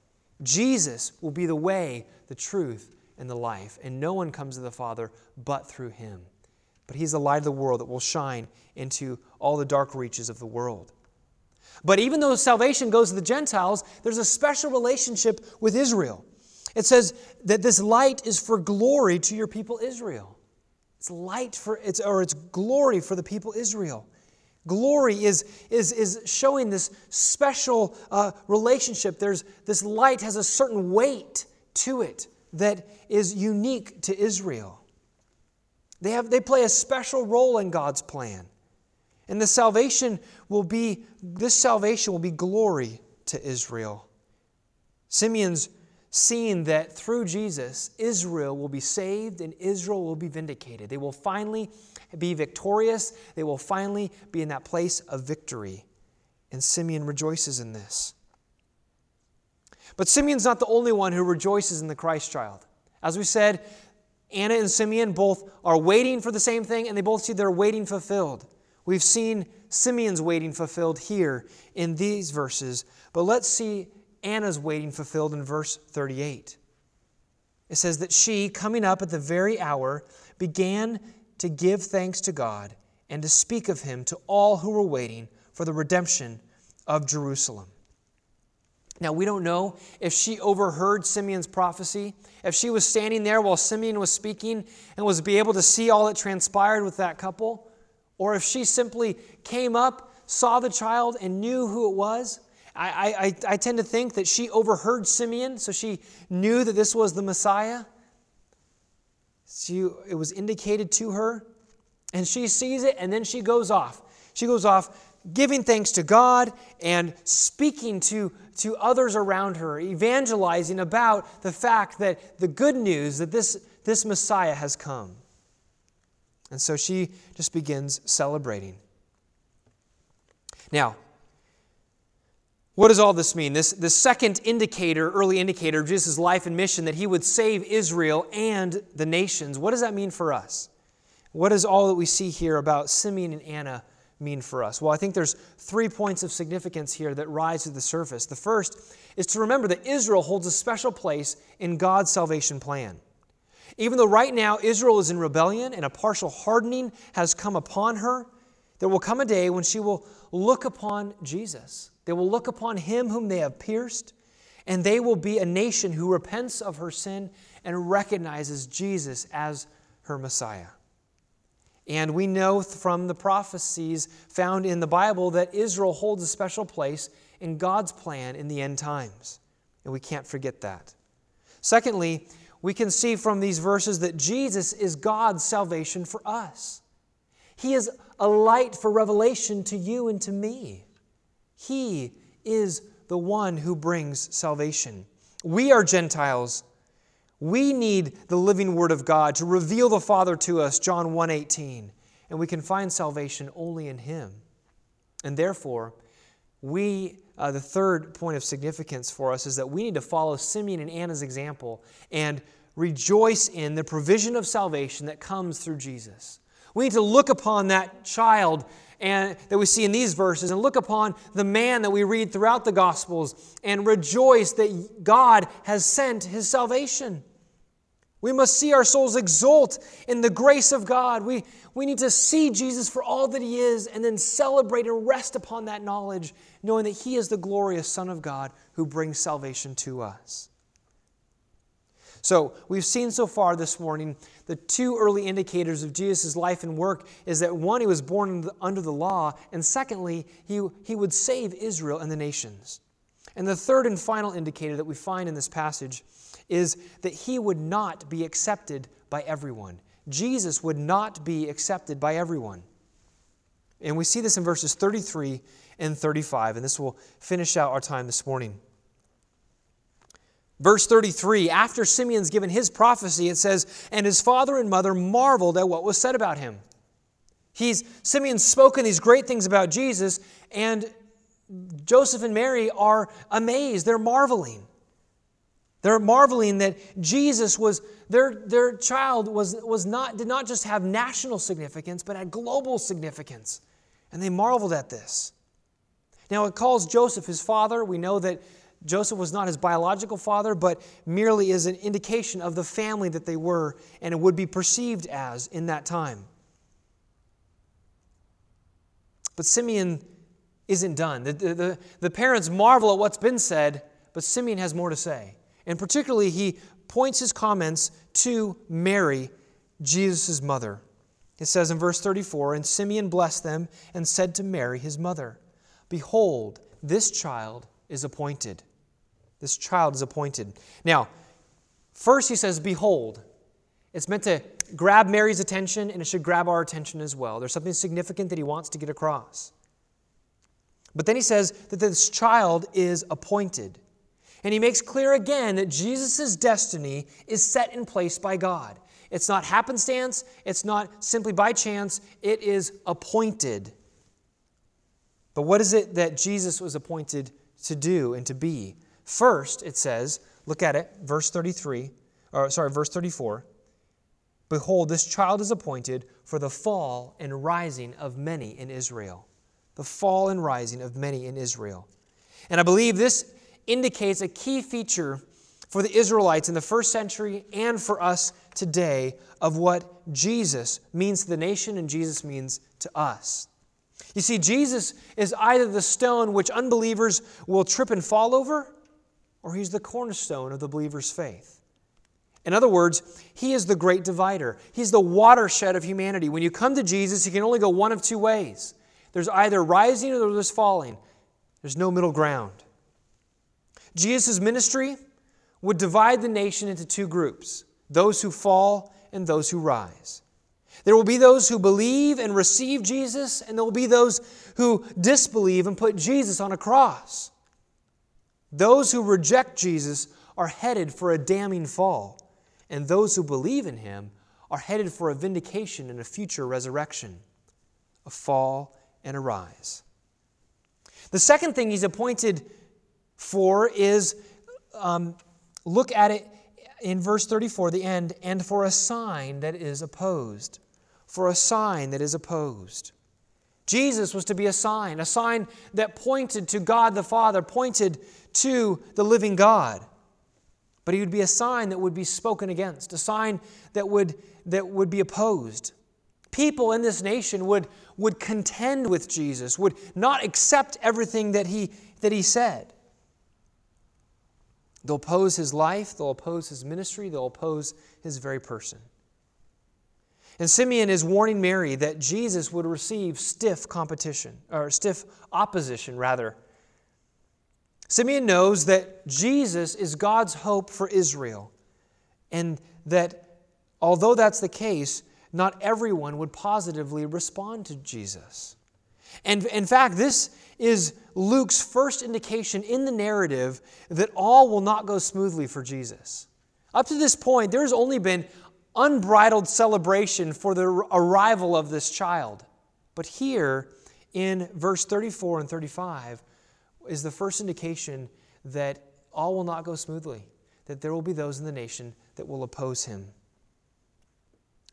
Jesus will be the way, the truth, and the life, and no one comes to the Father but through him. But he's the light of the world that will shine into all the dark reaches of the world. But even though salvation goes to the Gentiles, there's a special relationship with Israel. It says that this light is for glory to your people Israel. It's light for it's or it's glory for the people Israel. Glory is, is, is showing this special uh, relationship. There's, this light has a certain weight to it that is unique to Israel. They, have, they play a special role in God's plan. And the salvation will be, this salvation will be glory to Israel. Simeon's seeing that through Jesus, Israel will be saved and Israel will be vindicated. They will finally be victorious. They will finally be in that place of victory. And Simeon rejoices in this. But Simeon's not the only one who rejoices in the Christ child. As we said, Anna and Simeon both are waiting for the same thing, and they both see their waiting fulfilled. We've seen Simeon's waiting fulfilled here in these verses, but let's see Anna's waiting fulfilled in verse 38. It says that she, coming up at the very hour, began to give thanks to God and to speak of him to all who were waiting for the redemption of Jerusalem. Now, we don't know if she overheard Simeon's prophecy, if she was standing there while Simeon was speaking and was be able to see all that transpired with that couple, or if she simply came up, saw the child, and knew who it was. I, I, I tend to think that she overheard Simeon, so she knew that this was the Messiah. She, it was indicated to her, and she sees it, and then she goes off. She goes off giving thanks to God and speaking to, to others around her, evangelizing about the fact that the good news that this, this Messiah has come. And so she just begins celebrating. Now, what does all this mean? This, this second indicator, early indicator of Jesus' life and mission, that he would save Israel and the nations, what does that mean for us? What does all that we see here about Simeon and Anna mean for us? Well, I think there's three points of significance here that rise to the surface. The first is to remember that Israel holds a special place in God's salvation plan. Even though right now Israel is in rebellion and a partial hardening has come upon her, there will come a day when she will look upon Jesus. They will look upon him whom they have pierced, and they will be a nation who repents of her sin and recognizes Jesus as her Messiah. And we know from the prophecies found in the Bible that Israel holds a special place in God's plan in the end times. And we can't forget that. Secondly, we can see from these verses that Jesus is God's salvation for us. He is a light for revelation to you and to me. He is the one who brings salvation. We are Gentiles. We need the living word of God to reveal the Father to us, John 1:18, and we can find salvation only in him. And therefore, we uh, the third point of significance for us is that we need to follow Simeon and Anna's example and rejoice in the provision of salvation that comes through Jesus. We need to look upon that child and that we see in these verses and look upon the man that we read throughout the gospels and rejoice that God has sent his salvation. We must see our souls exult in the grace of God. We, we need to see Jesus for all that he is and then celebrate and rest upon that knowledge, knowing that he is the glorious Son of God who brings salvation to us. So, we've seen so far this morning the two early indicators of Jesus' life and work is that one, he was born under the law, and secondly, he, he would save Israel and the nations. And the third and final indicator that we find in this passage is that he would not be accepted by everyone. Jesus would not be accepted by everyone. And we see this in verses 33 and 35, and this will finish out our time this morning. Verse 33, after Simeon's given his prophecy, it says, And his father and mother marveled at what was said about him. He's Simeon's spoken these great things about Jesus, and Joseph and Mary are amazed. They're marveling. They're marveling that Jesus was, their, their child was, was not, did not just have national significance, but had global significance. And they marveled at this. Now, it calls Joseph his father. We know that Joseph was not his biological father, but merely is an indication of the family that they were and it would be perceived as in that time. But Simeon isn't done. The, the, the, parents marvel at what's been said, but Simeon has more to say. And particularly, he points his comments to Mary, Jesus' mother. It says in verse 34 And Simeon blessed them and said to Mary, his mother, Behold, this child is appointed. This child is appointed. Now, first he says, Behold. It's meant to grab Mary's attention and it should grab our attention as well. There's something significant that he wants to get across. But then he says that this child is appointed. And he makes clear again that Jesus' destiny is set in place by God. It's not happenstance, it's not simply by chance, it is appointed. But what is it that Jesus was appointed to do and to be? First, it says, look at it, verse 33, or sorry, verse 34. Behold, this child is appointed for the fall and rising of many in Israel. The fall and rising of many in Israel. And I believe this indicates a key feature for the Israelites in the first century and for us today of what Jesus means to the nation and Jesus means to us. You see, Jesus is either the stone which unbelievers will trip and fall over, or he's the cornerstone of the believer's faith. In other words, he is the great divider. He's the watershed of humanity. When you come to Jesus, you can only go one of two ways there's either rising or there's falling, there's no middle ground. Jesus' ministry would divide the nation into two groups those who fall and those who rise. There will be those who believe and receive Jesus, and there will be those who disbelieve and put Jesus on a cross. Those who reject Jesus are headed for a damning fall, and those who believe in him are headed for a vindication and a future resurrection, a fall and a rise. The second thing he's appointed for is um, look at it in verse 34, the end, and for a sign that is opposed. For a sign that is opposed. Jesus was to be a sign, a sign that pointed to God the Father, pointed to the living God. But he would be a sign that would be spoken against, a sign that would, that would be opposed. People in this nation would, would contend with Jesus, would not accept everything that he, that he said. They'll oppose his life, they'll oppose his ministry, they'll oppose his very person. And Simeon is warning Mary that Jesus would receive stiff competition, or stiff opposition, rather. Simeon knows that Jesus is God's hope for Israel, and that although that's the case, not everyone would positively respond to Jesus. And in fact, this is Luke's first indication in the narrative that all will not go smoothly for Jesus. Up to this point, there's only been unbridled celebration for the arrival of this child. But here, in verse 34 and 35, is the first indication that all will not go smoothly, that there will be those in the nation that will oppose him.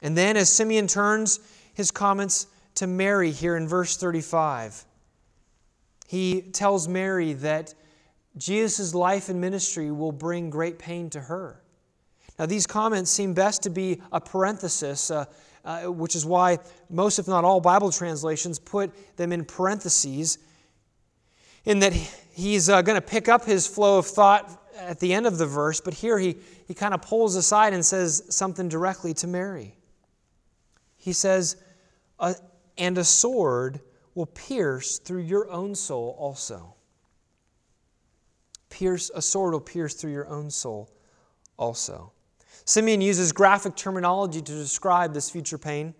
And then, as Simeon turns his comments to Mary here in verse 35, he tells Mary that Jesus' life and ministry will bring great pain to her. Now, these comments seem best to be a parenthesis, uh, uh, which is why most, if not all, Bible translations put them in parentheses, in that he's uh, going to pick up his flow of thought at the end of the verse, but here he, he kind of pulls aside and says something directly to Mary. He says, And a sword will pierce through your own soul also. Pierce, a sword will pierce through your own soul also. Simeon uses graphic terminology to describe this future pain.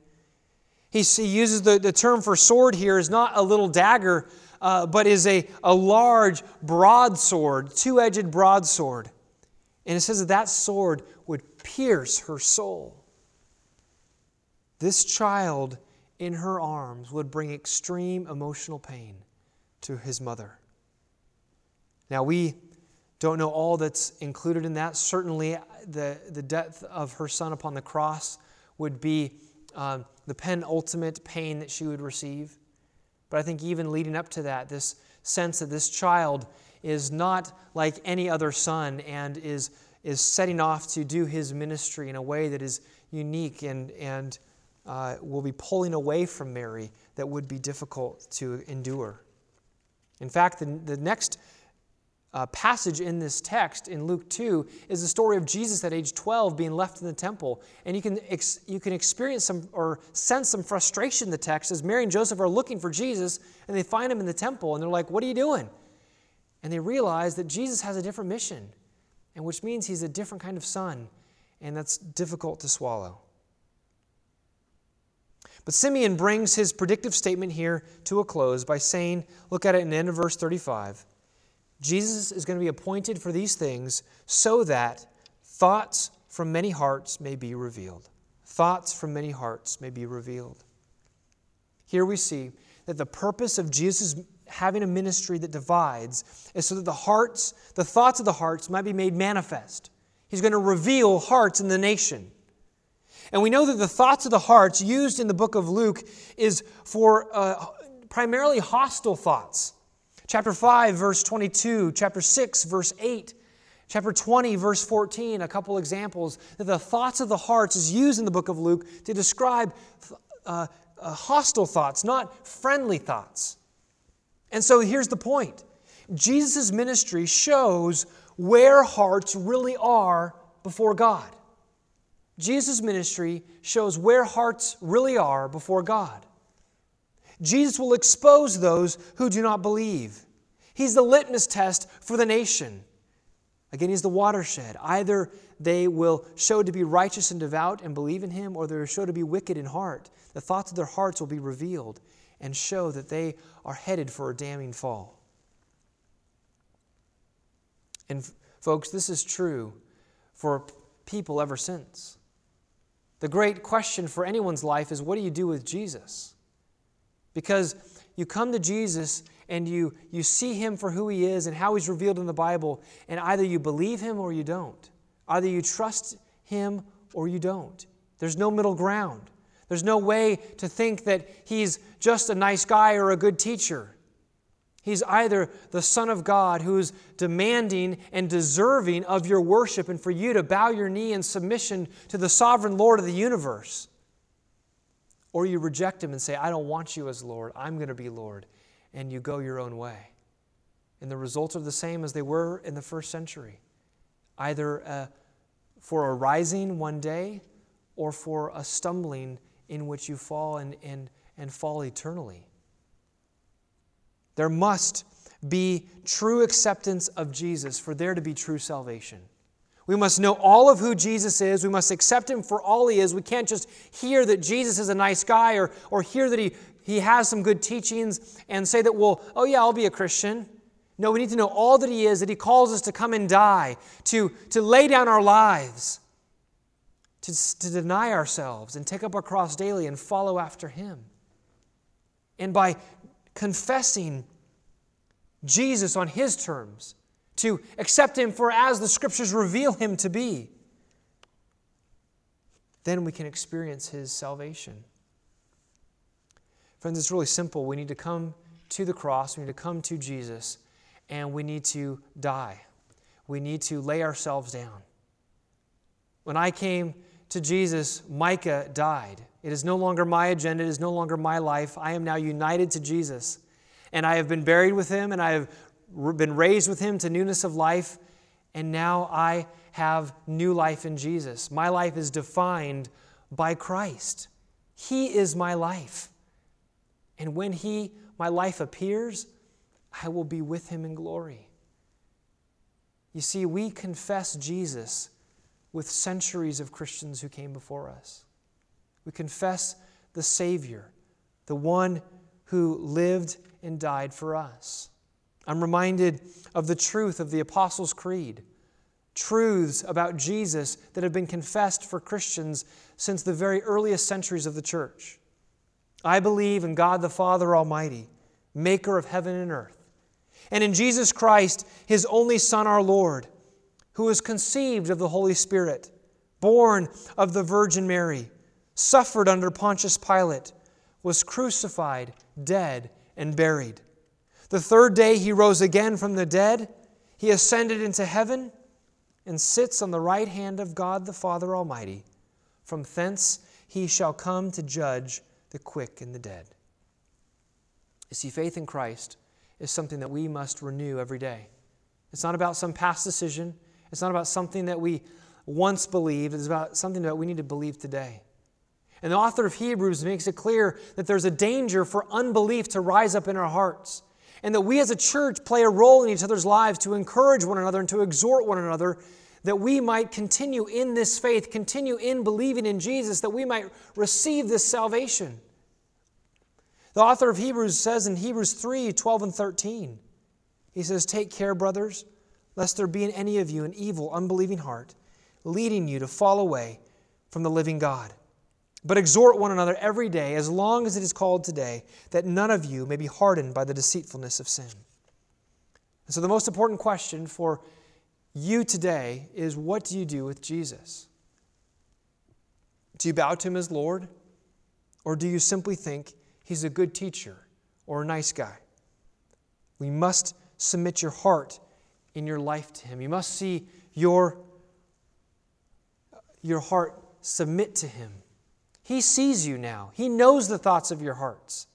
He, he uses the, the term for sword here is not a little dagger, uh, but is a, a large broadsword, two edged broadsword. And it says that that sword would pierce her soul. This child in her arms would bring extreme emotional pain to his mother. Now, we don't know all that's included in that. Certainly, the, the death of her son upon the cross would be um, the penultimate pain that she would receive. But I think even leading up to that, this sense that this child is not like any other son and is, is setting off to do his ministry in a way that is unique and, and uh, will be pulling away from Mary that would be difficult to endure. In fact, the, the next uh, passage in this text in Luke 2 is the story of Jesus at age 12 being left in the temple. And you can, ex- you can experience some or sense some frustration in the text as Mary and Joseph are looking for Jesus and they find him in the temple and they're like, What are you doing? And they realize that Jesus has a different mission, and which means he's a different kind of son, and that's difficult to swallow. But Simeon brings his predictive statement here to a close by saying, look at it in the end of verse 35. Jesus is going to be appointed for these things so that thoughts from many hearts may be revealed. Thoughts from many hearts may be revealed. Here we see that the purpose of Jesus having a ministry that divides is so that the hearts, the thoughts of the hearts might be made manifest. He's going to reveal hearts in the nation. And we know that the thoughts of the hearts used in the book of Luke is for uh, primarily hostile thoughts. Chapter 5, verse 22, chapter 6, verse 8, chapter 20, verse 14, a couple examples that the thoughts of the hearts is used in the book of Luke to describe uh, uh, hostile thoughts, not friendly thoughts. And so here's the point Jesus' ministry shows where hearts really are before God. Jesus' ministry shows where hearts really are before God. Jesus will expose those who do not believe. He's the litmus test for the nation. Again, he's the watershed. Either they will show to be righteous and devout and believe in him, or they will show to be wicked in heart. The thoughts of their hearts will be revealed and show that they are headed for a damning fall. And, folks, this is true for people ever since. The great question for anyone's life is what do you do with Jesus? Because you come to Jesus and you, you see him for who he is and how he's revealed in the Bible, and either you believe him or you don't. Either you trust him or you don't. There's no middle ground. There's no way to think that he's just a nice guy or a good teacher. He's either the Son of God who's demanding and deserving of your worship and for you to bow your knee in submission to the sovereign Lord of the universe. Or you reject him and say, I don't want you as Lord, I'm going to be Lord. And you go your own way. And the results are the same as they were in the first century either uh, for a rising one day or for a stumbling in which you fall and, and, and fall eternally. There must be true acceptance of Jesus for there to be true salvation. We must know all of who Jesus is. We must accept him for all he is. We can't just hear that Jesus is a nice guy or, or hear that he he has some good teachings and say that, well, oh yeah, I'll be a Christian. No, we need to know all that he is, that he calls us to come and die, to, to lay down our lives, to, to deny ourselves and take up our cross daily and follow after him. And by confessing Jesus on his terms, to accept him for as the scriptures reveal him to be, then we can experience his salvation. Friends, it's really simple. We need to come to the cross, we need to come to Jesus, and we need to die. We need to lay ourselves down. When I came to Jesus, Micah died. It is no longer my agenda, it is no longer my life. I am now united to Jesus. And I have been buried with him, and I have been raised with him to newness of life, and now I have new life in Jesus. My life is defined by Christ. He is my life. And when he, my life appears, I will be with him in glory. You see, we confess Jesus with centuries of Christians who came before us. We confess the Savior, the one who lived and died for us. I'm reminded of the truth of the Apostles' Creed, truths about Jesus that have been confessed for Christians since the very earliest centuries of the church. I believe in God the Father Almighty, maker of heaven and earth, and in Jesus Christ, his only Son, our Lord, who was conceived of the Holy Spirit, born of the Virgin Mary, suffered under Pontius Pilate, was crucified, dead, and buried. The third day he rose again from the dead. He ascended into heaven and sits on the right hand of God the Father Almighty. From thence he shall come to judge the quick and the dead. You see, faith in Christ is something that we must renew every day. It's not about some past decision, it's not about something that we once believed, it's about something that we need to believe today. And the author of Hebrews makes it clear that there's a danger for unbelief to rise up in our hearts. And that we as a church play a role in each other's lives to encourage one another and to exhort one another that we might continue in this faith, continue in believing in Jesus, that we might receive this salvation. The author of Hebrews says in Hebrews 3 12 and 13, he says, Take care, brothers, lest there be in any of you an evil, unbelieving heart, leading you to fall away from the living God. But exhort one another every day, as long as it is called today, that none of you may be hardened by the deceitfulness of sin. And so, the most important question for you today is what do you do with Jesus? Do you bow to him as Lord? Or do you simply think he's a good teacher or a nice guy? We must submit your heart in your life to him. You must see your, your heart submit to him. He sees you now, he knows the thoughts of your hearts.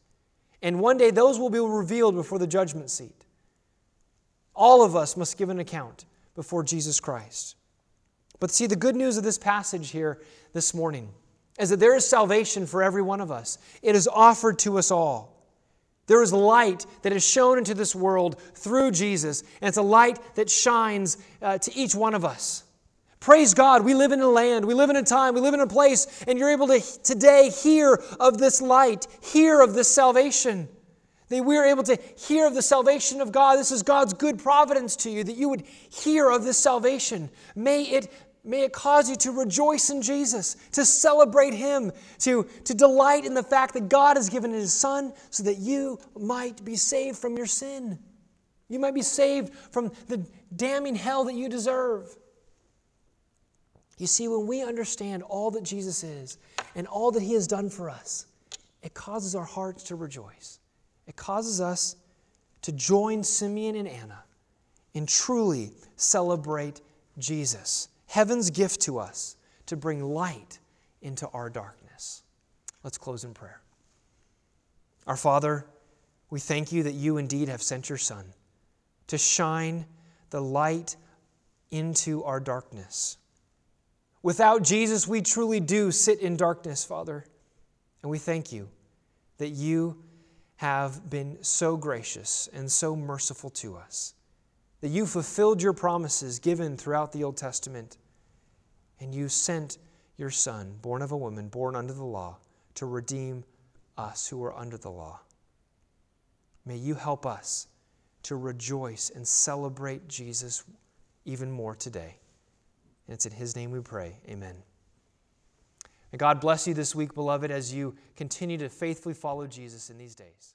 And one day those will be revealed before the judgment seat. All of us must give an account before Jesus Christ. But see, the good news of this passage here this morning is that there is salvation for every one of us. It is offered to us all. There is light that is shown into this world through Jesus, and it's a light that shines uh, to each one of us. Praise God, we live in a land, we live in a time, we live in a place, and you're able to today hear of this light, hear of this salvation. That we are able to hear of the salvation of God. This is God's good providence to you, that you would hear of this salvation. May it, may it cause you to rejoice in Jesus, to celebrate Him, to, to delight in the fact that God has given His Son so that you might be saved from your sin. You might be saved from the damning hell that you deserve. You see, when we understand all that Jesus is and all that He has done for us, it causes our hearts to rejoice. It causes us to join Simeon and Anna and truly celebrate Jesus, heaven's gift to us to bring light into our darkness. Let's close in prayer. Our Father, we thank you that you indeed have sent your Son to shine the light into our darkness. Without Jesus, we truly do sit in darkness, Father. And we thank you that you have been so gracious and so merciful to us, that you fulfilled your promises given throughout the Old Testament, and you sent your Son, born of a woman, born under the law, to redeem us who are under the law. May you help us to rejoice and celebrate Jesus even more today. And it's in his name we pray. Amen. And God bless you this week, beloved, as you continue to faithfully follow Jesus in these days.